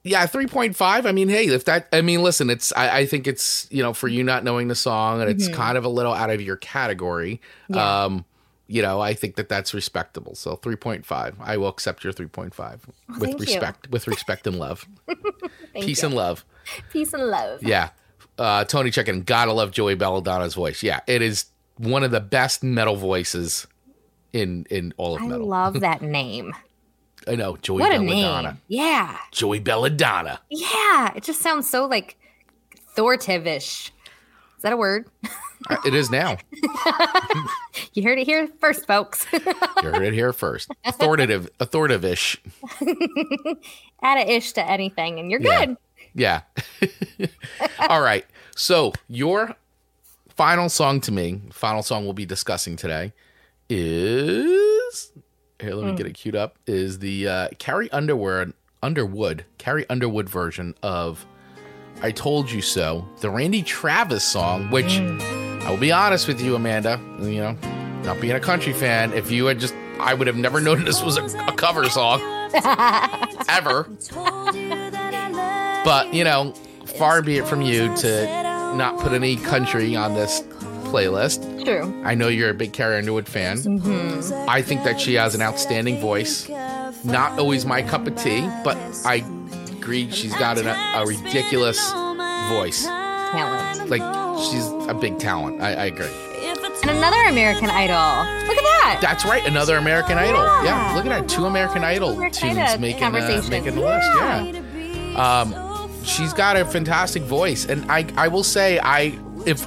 yeah, three point five. I mean, hey, if that, I mean, listen, it's, I, I think it's, you know, for you not knowing the song and it's kind of a little out of your category. Mm-hmm. Yeah. Um, you know, I think that that's respectable. So three point five. I will accept your three point five with thank you. respect, with respect and love, peace you. and love. peace and love. Yeah. Uh, Tony checking. Gotta love Joey Belladonna's voice. Yeah, it is one of the best metal voices in in all of I metal. love that name. I know Joey What a Belladonna. name. Yeah. Joey Belladonna. Yeah. It just sounds so like Thortivish. Is that a word? It is now. You heard it here first, folks. you heard it here first. Authoritative, authoritative ish. Add a ish to anything, and you're Yeah. good. Yeah. All right. So your final song to me, final song we'll be discussing today is here. Let me get it queued up. Is the uh, Carrie Underwood Underwood Carrie Underwood version of "I Told You So," the Randy Travis song, which I will be honest with you, Amanda. You know, not being a country fan, if you had just, I would have never known this was a, a cover song ever. But, you know, far be it from you to not put any country on this playlist. True. I know you're a big Carrie Underwood fan. Hmm. I think that she has an outstanding voice. Not always my cup of tea, but I agree she's got an, a ridiculous voice. Talent. Like, she's a big talent. I, I agree. And another American Idol. Look at that. That's right, another American Idol. Yeah, Yeah. look at that. Two American Idol American tunes making, uh, making the list. Yeah. Um, she's got a fantastic voice, and I I will say I if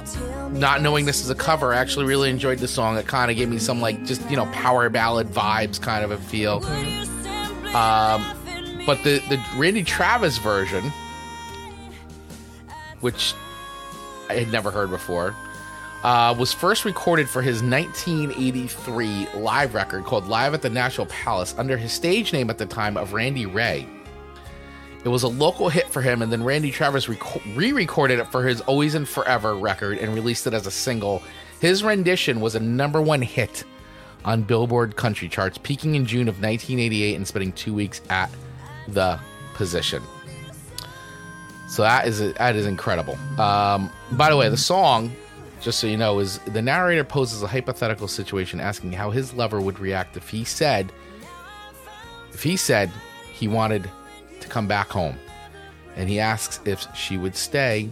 not knowing this is a cover, I actually really enjoyed the song. It kind of gave me some like just you know power ballad vibes, kind of a feel. Um, but the the Randy Travis version, which I had never heard before, uh, was first recorded for his 1983 live record called Live at the Nashville Palace under his stage name at the time of Randy Ray. It was a local hit for him, and then Randy Travis re recorded it for his Always and Forever record and released it as a single. His rendition was a number one hit on Billboard country charts, peaking in June of 1988 and spending two weeks at the position. So that is that is incredible. Um, by the way, the song, just so you know, is the narrator poses a hypothetical situation, asking how his lover would react if he said, if he said he wanted to come back home, and he asks if she would stay.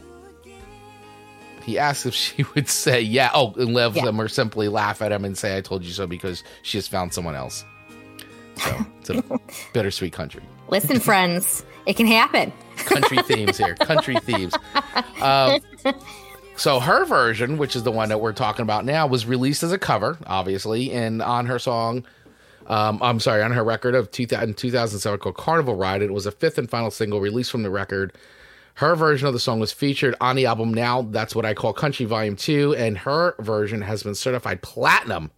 He asks if she would say yeah, oh, and live Yeah. them, or simply laugh at him and say "I told you so" because she has found someone else. So it's a bittersweet country. Listen, friends, it can happen. Country themes here. Country themes. Um, so her version which is the one that we're talking about now was released as a cover obviously and on her song um, i'm sorry on her record of 2000, 2007 called carnival ride. It was a fifth and final single released from the record. Her version of the song was featured on the album now that's what i call country volume 2 and her version has been certified platinum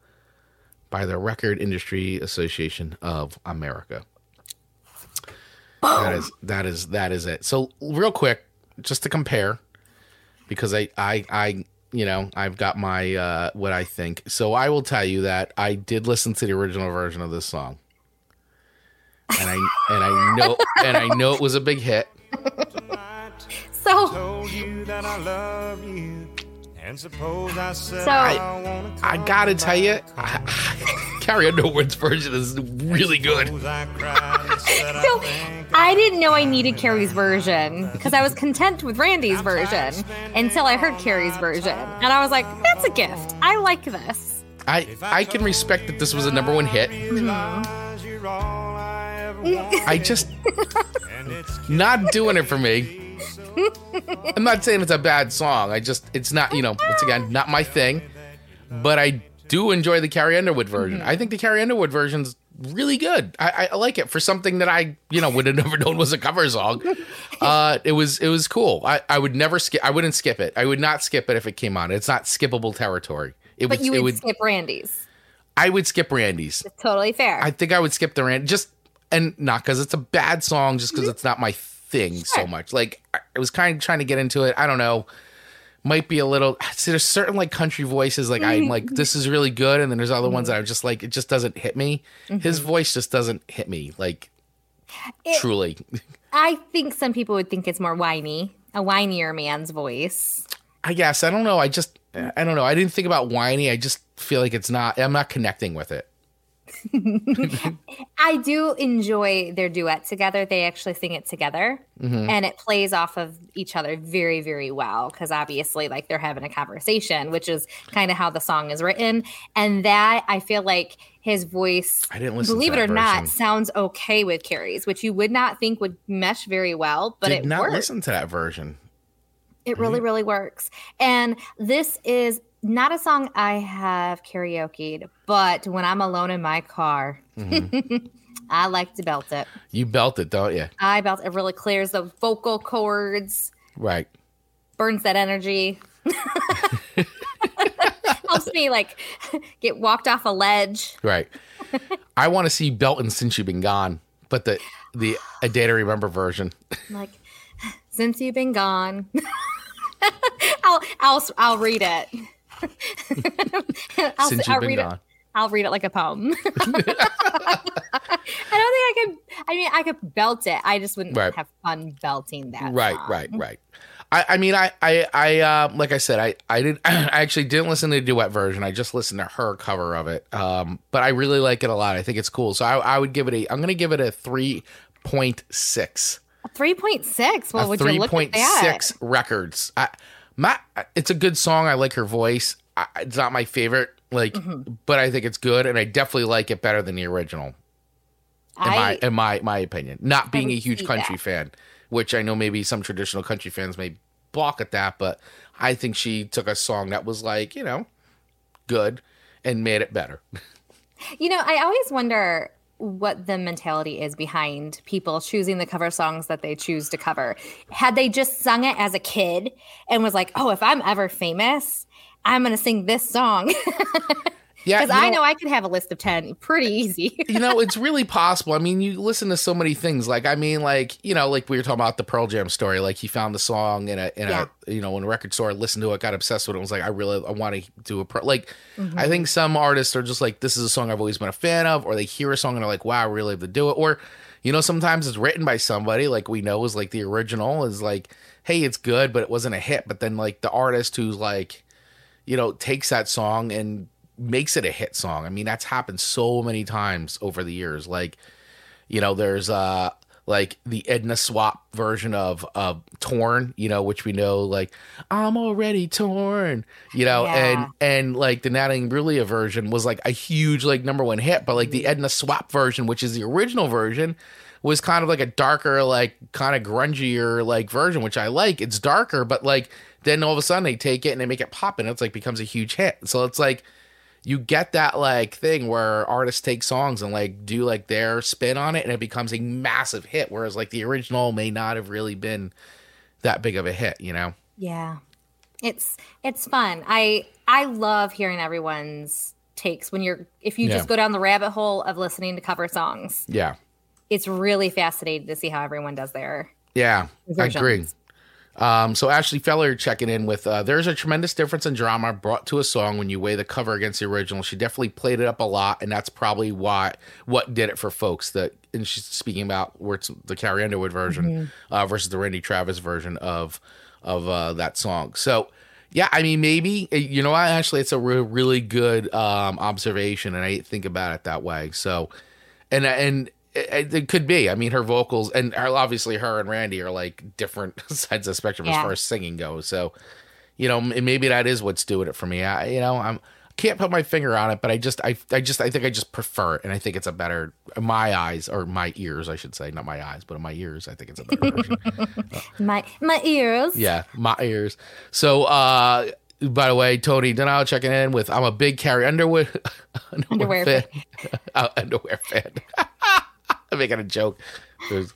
by the record industry association of america that is that is that is it. So real quick, just to compare, because I I I you know I've got my uh, what I think. So I will tell you that I did listen to the original version of this song, and I and I know and I know it was a big hit. So, And suppose I said So- I, I gotta tell you, back Carrie Underwood's version is really good. Suppose I cried and said I so I didn't know I needed Carrie's version because I was content with Randy's version until I heard Carrie's version. And I was like, that's a gift. I like this. I I can respect that this was a number one hit. realize you're I ever mm-hmm. want. I just not doing it for me. I'm not saying it's a bad song. I just it's not, you know, once again, not my thing. But I do enjoy the Carrie Underwood version. I think the Carrie Underwood version's really good. I, I, like it for something that I, you know, would have never known was a cover song. Uh, it was it was cool. I, I would never skip. I wouldn't skip it. I would not skip it if it came on. It's not skippable territory. It But would. you it would, would. skip Randy's. I would skip Randy's. Totally fair. I think I would skip the rant just and not because it's a bad song, just because it's not my thing so much. Like I was kind of trying to get into it. I don't know. Might be a little. See, there's certain like country voices. Like I'm like mm-hmm. this is really good, and then there's other ones that are mm-hmm. just like it just doesn't hit me. His mm-hmm. voice just doesn't hit me. Like It- truly, I think some people would think it's more whiny, a whinier man's voice. I guess I don't know. I just I don't know. I didn't think about whiny. I just feel like it's not. I'm not connecting with it. I do enjoy their duet together. They actually sing it together Mm-hmm. and it plays off of each other very, very well because obviously, like, they're having a conversation, which is kind of how the song is written. And that I feel like his voice, I didn't listen believe it or not, sounds okay with Carrie's, which you would not think would mesh very well, but Did it not listen to that version. It really, really works. And this is not a song I have karaokeed, but when I'm alone in my car, mm-hmm. I like to belt it. You belt it, don't you? I belt it really clears the vocal cords, Right. burns that energy. Helps me like get walked off a ledge. Right. I want to see Belton since you've been gone, but the the a day to remember version. Like, since you've been gone, I'll I'll I'll read it. I'll, since I'll you've been read gone. it. I'll read it like a poem. I don't think I could. I mean, I could belt it. I just wouldn't Right. have fun belting that. Right, song. right, right. I, I mean, I, I, I, uh, like I said, I, I did, I actually didn't listen to the duet version. I just listened to her cover of it. Um, but I really like it a lot. I think it's cool. So I, I would give it a, I'm going to give it a three point six. Three point six. Well, a would you three look at point that? six records. I, my, it's a good song. I like her voice. I, it's not my favorite, like, Mm-hmm. but I think it's good, and I definitely like it better than the original. In my, in my, my opinion, not being a huge country that. fan, which I know maybe some traditional country fans may balk at that, but I think she took a song that was like, you know, good and made it better. you know, I always wonder what the mentality is behind people choosing the cover songs that they choose to cover. Had they just sung it as a kid and was like, "Oh, if I'm ever famous, I'm going to sing this song." Yeah, Because I know I could have a list of 10 pretty easy. you know, it's really possible. I mean, you listen to so many things. Like, I mean, like you know, like we were talking about the Pearl Jam story. Like he found the song in a in Yeah. a you know in a record store, listened to it, got obsessed with it. and Was like, I really I want to do a pro. Like, Mm-hmm. I think some artists are just like, this is a song I've always been a fan of, or they hear a song and they're like, wow, I really have to do it. Or, you know, sometimes it's written by somebody like we know is like the original is like, hey, it's good, but it wasn't a hit. But then like the artist who's like, you know, takes that song and makes it a hit song. I mean, that's happened so many times over the years. Like, you know, there's uh like the Ednaswap version of of Torn, you know, which we know like I'm already torn, you know, Yeah. and and like the Natalie Imbruglia version was like a huge like number one hit, but like the Ednaswap version, which is the original version, was kind of like a darker, like kind of grungier like version, which I like. It's darker, but like then all of a sudden they take it and they make it pop and it's like becomes a huge hit. So it's like you get that like thing where artists take songs and like do like their spin on it and it becomes a massive hit whereas like the original may not have really been that big of a hit you know Yeah. It's it's fun. I I love hearing everyone's takes when you're if you Yeah. just go down the rabbit hole of listening to cover songs. yeah It's really fascinating to see how everyone does their yeah i agree versions. Um so ashley feller checking in with uh there's a tremendous difference in drama brought to a song when you weigh the cover against the original. She definitely played it up a lot and that's probably why what did it for folks that and she's speaking about where it's the carrie underwood version uh versus the randy travis version of of uh that song. So yeah i mean maybe uh, you know what actually it's a re- really good um observation and i think about it that way. So and and it, it could be. I mean, her vocals and obviously her and Randy are like different sides of the spectrum as far as singing goes. So, you know, maybe that is what's doing it for me. I, you know, I'm can't put my finger on it, but I just, I, I just, I think I just prefer it, and I think it's a better, in my eyes or my ears, I should say, not my eyes, but in my ears, I think it's a better version. my my ears. Yeah, my ears. So, uh, by the way, Tony Donald checking in with I'm a big Carrie Underwood Underwear fan. uh, underwear fan. I'm making a joke. There's-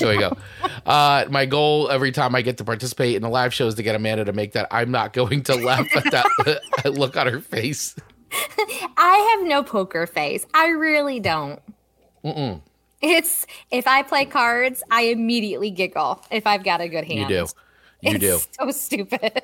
there we go. Uh, my goal every time I get to participate in the live show is to get Amanda to make that. I'm not going to laugh at that look on her face. I have no poker face. I really don't. Mm-mm. It's if I play cards, I immediately giggle if I've got a good hand. You do. You it's do. So stupid.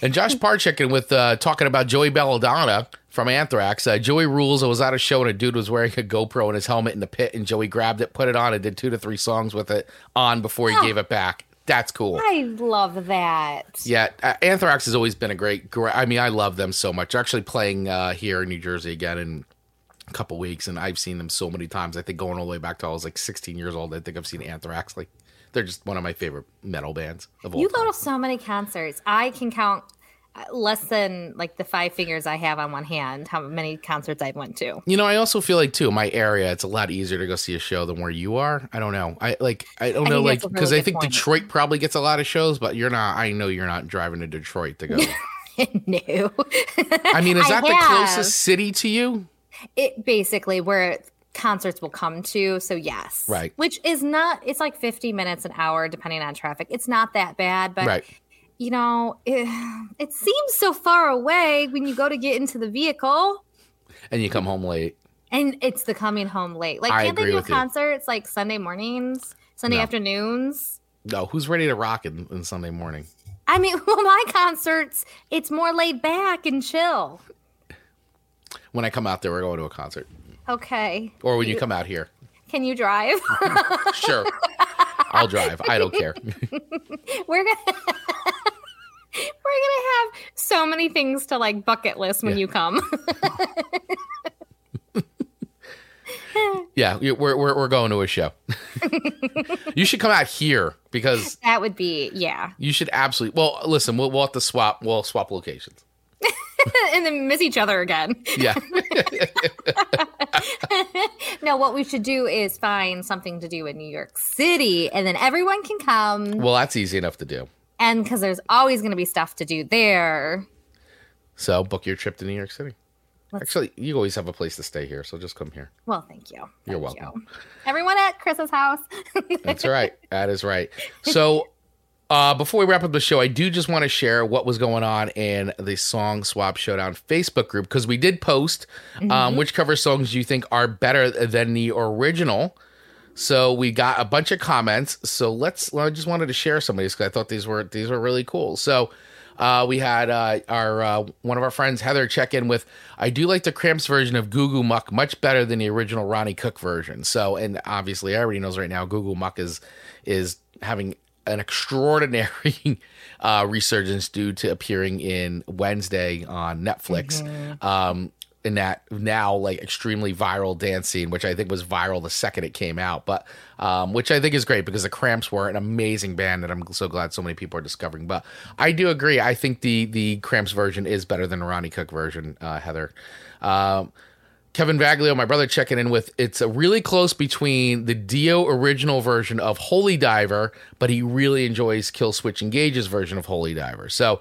And Josh Parr checking with uh, talking about Joey Belladonna from Anthrax. Uh, Joey rules. I was at a show and a dude was wearing a GoPro in his helmet in the pit, and Joey grabbed it, put it on, and did two to three songs with it on before he Oh. gave it back. That's cool. I love that. Yeah, uh, Anthrax has always been a great, great. I mean, I love them so much. They're actually playing uh, here in New Jersey again in a couple weeks, and I've seen them so many times. I think going all the way back to I was like 16 years old. I think I've seen Anthrax. Like, they're just one of my favorite metal bands of all You time. go to so many concerts. I can count less than like the five fingers I have on one hand. How many concerts I've went to? You know, I also feel like too, my area, it's a lot easier to go see a show than where you are. I don't know. I like, I don't I know, like, because really I think point. Detroit probably gets a lot of shows, but you're not. I know you're not driving to Detroit to go. no. I mean, is that the closest city to you? It basically where concerts will come to. So yes, Right. Which is not. It's like fifty minutes an hour depending on traffic. It's not that bad, but right. You know, it, it seems so far away when you go to get into the vehicle. And you come home late. And it's the coming home late. Like, I can't they do you. concerts like Sunday mornings, Sunday No. afternoons? No, who's ready to rock in, in Sunday morning? I mean, well, my concerts, it's more laid back and chill. When I come out there, we're going to a concert. Okay. Or when you come out here. Can you drive? Sure. I'll drive. I don't care. we're gonna gonna have so many things to like bucket list when Yeah. you come. Yeah, we're, we're, we're going to a show. you should come out here because that would be yeah. you should absolutely. Well, listen, we'll, we'll have to swap. We'll swap locations. and then miss each other again. Yeah. No, what we should do is find something to do in New York City and then everyone can come well, that's easy enough to do. And because there's always going to be stuff to do there. So book your trip to New York City. Let's- Actually, you always have a place to stay here, so just come here. Well, thank you. You're Thank welcome. you. Everyone at Chris's house. That's right. That is right. So, uh, before we wrap up the show, I do just want to share what was going on in the Song Swap Showdown Facebook group because we did post um, which cover songs you think are better than the original. So we got a bunch of comments. So let's. I just wanted to share some of these because I thought these were these were really cool. So. Uh, we had uh, our uh, one of our friends Heather check in with I do like the Cramps version of Goo Goo Muck much better than the original Ronnie Cook version. So and obviously everybody knows right now Goo Goo Muck is is having an extraordinary uh, resurgence due to appearing in Wednesday on Netflix. Um, in that now like extremely viral dance scene, which I think was viral the second it came out, but um, which I think is great because the Cramps were an amazing band that I'm so glad so many people are discovering. But I do agree. I think the the Cramps version is better than Ronnie Cook version, uh, Heather. Um, Kevin Vaglio, my brother, checking in with it's a really close between the Dio original version of Holy Diver, but he really enjoys Killswitch Engage's version of Holy Diver. So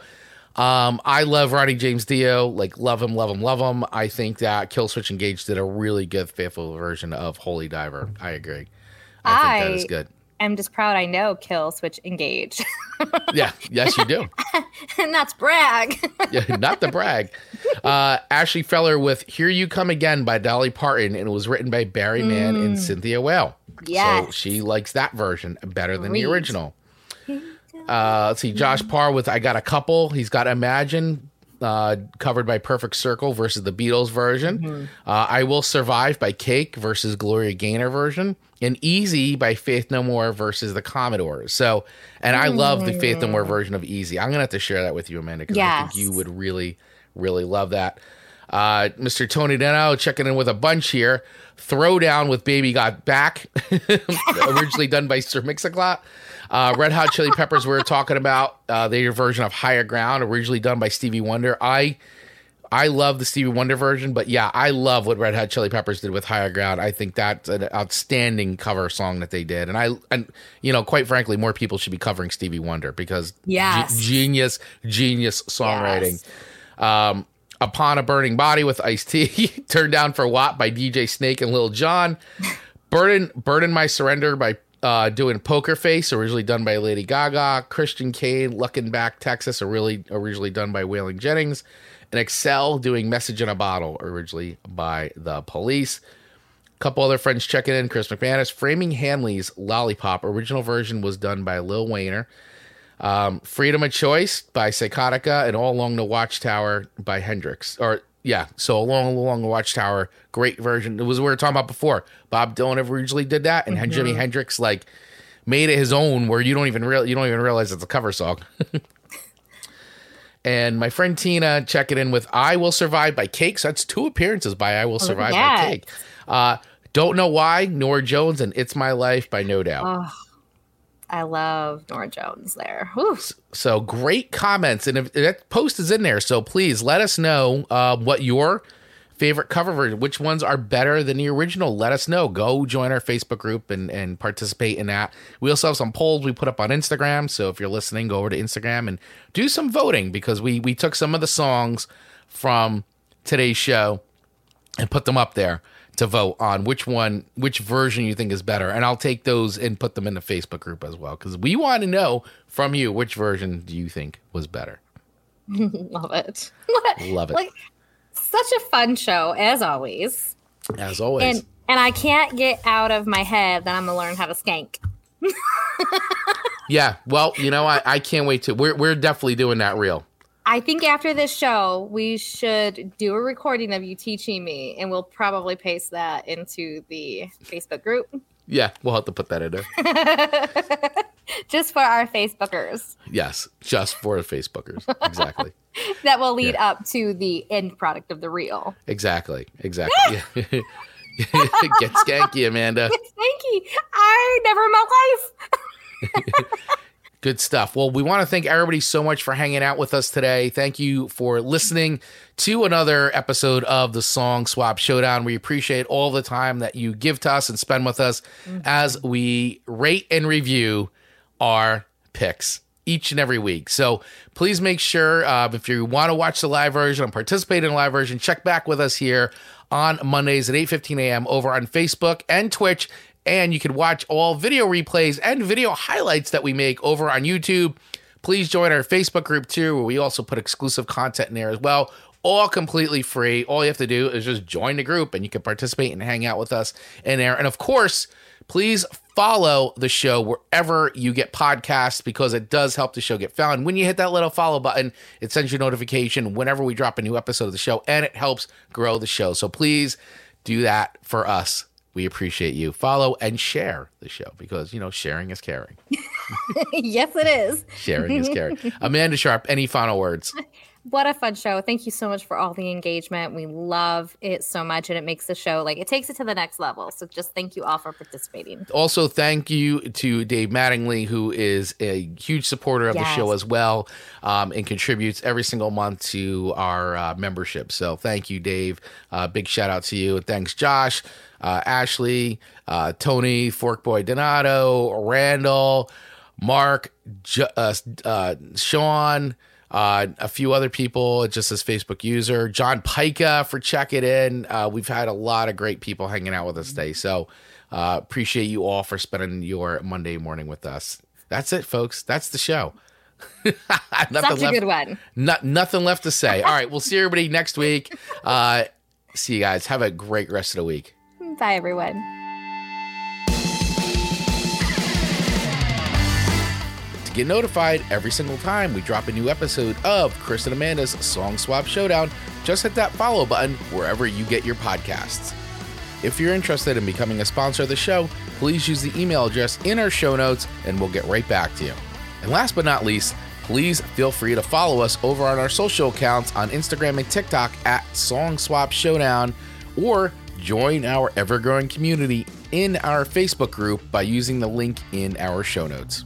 um, I love Ronnie James Dio, like love him, love him, love him. I think that Killswitch Engage did a really good, faithful version of Holy Diver. I agree. I, think that is I- good. I'm just proud I know kill, switch, engage. Yeah, yes, you do. and that's brag. yeah, not the brag. Uh, Ashley Feller with "Here You Come Again" by Dolly Parton, and it was written by Barry Mann and Cynthia Weil. Yeah. So she likes that version better than the original. Uh, let's see, Josh Parr with "I Got a Couple." He's got "Imagine." Uh, covered by Perfect Circle versus the Beatles version. Uh, I Will Survive by Cake versus Gloria Gaynor version. And Easy by Faith No More versus the Commodores. So, and I love the Faith No More version of Easy. I'm going to have to share that with you, Amanda, because I think you would really, really love that. Uh, Mr. Tony Deno checking in with a bunch here. Throwdown with Baby Got Back, originally done by Sir Mix-a-Lot. Uh, Red Hot Chili Peppers, we were talking about uh, their version of Higher Ground, originally done by Stevie Wonder. I I love the Stevie Wonder version, but yeah, I love what Red Hot Chili Peppers did with Higher Ground. I think that's an outstanding cover song that they did, and I and you know, quite frankly, more people should be covering Stevie Wonder because Yes. genius, genius songwriting. Um, Upon a Burning Body with Ice T, Turned Down for What by DJ Snake and Lil Jon, Burden Burden My Surrender by uh, doing Poker Face, originally done by Lady Gaga, Christian Kane, Looking Back Texas, really originally done by Wailing Jennings, and Excel doing Message in a Bottle, originally by The Police. A couple other friends checking in. Chris McManus, Framing Hanley's Lollipop, original version was done by Lil Wayner. Um, Freedom of Choice by Psychotica and All Along the Watchtower by Hendrix. Or yeah, so Along Along the Watchtower, great version. It was what we were talking about before. Bob Dylan originally did that, and Jimi Hendrix like made it his own, where you don't even real you don't even realize it's a cover song. and my friend Tina checking in with "I Will Survive" by Cake. So that's two appearances by "I Will Survive" by. Cake. Uh, don't know why. Norah Jones and "It's My Life" by No Doubt. Oh, I love Norah Jones there. Whew. So great comments, and if that post is in there, so please let us know uh, what your favorite cover version, which ones are better than the original. Let us know. Go join our Facebook group and and participate in that. We also have some polls we put up on Instagram. So if you're listening, go over to Instagram and do some voting because we we took some of the songs from today's show and put them up there to vote on which one, which version you think is better. And I'll take those and put them in the Facebook group as well because we want to know from you which version do you think was better. Love it. Love it. Like such a fun show as always. As always. And and I can't get out of my head that I'm gonna learn how to skank. yeah. Well, you know, I, I can't wait to. We're we're definitely doing that real. I think after this show, we should do a recording of you teaching me, and we'll probably paste that into the Facebook group. Yeah, we'll have to put that in there. just for our Facebookers. Yes, just for the Facebookers. Exactly. that will lead yeah. up to the end product of the reel. Exactly. Exactly. Get skanky, Amanda. Get skanky. I never in my life. Good stuff. Well, we want to thank everybody so much for hanging out with us today. Thank you for listening to another episode of the Song Swap Showdown. We appreciate all the time that you give to us and spend with us mm-hmm. as we rate and review our picks each and every week. So please make sure uh, if you want to watch the live version and participate in the live version, check back with us here on Mondays at 8:15 a.m. over on Facebook and Twitch and you can watch all video replays and video highlights that we make over on YouTube. Please join our Facebook group too, where we also put exclusive content in there as well. All completely free. All you have to do is just join the group and you can participate and hang out with us in there. And of course, please follow the show wherever you get podcasts because it does help the show get found. When you hit that little follow button, it sends you a notification whenever we drop a new episode of the show and it helps grow the show. So please do that for us we appreciate you. Follow and share the show because, you know, sharing is caring. yes, it is. sharing is caring. Amanda Sharp, any final words? what a fun show. Thank you so much for all the engagement. We love it so much and it makes the show like it takes it to the next level. So just thank you all for participating. Also, thank you to Dave Mattingly, who is a huge supporter of yes. the show as well um, and contributes every single month to our uh, membership. So thank you, Dave. Uh, big shout out to you. And thanks, Josh, uh, Ashley, uh, Tony, Forkboy Donato, Randall, Mark, uh, uh, Sean uh, a few other people just as Facebook user. John Pica for checking in. Uh, we've had a lot of great people hanging out with us today. So uh, appreciate you all for spending your Monday morning with us. That's it, folks. That's the show. Such a good one. Not, nothing left to say. all right. We'll see everybody next week. Uh, see you guys. Have a great rest of the week. Bye, everyone. Get notified every single time we drop a new episode of Chris and Amanda's Song Swap Showdown. Just hit that follow button wherever you get your podcasts. If you're interested in becoming a sponsor of the show, please use the email address in our show notes and we'll get right back to you. And last but not least, please feel free to follow us over on our social accounts on Instagram and TikTok at Song Swap Showdown or join our ever growing community in our Facebook group by using the link in our show notes.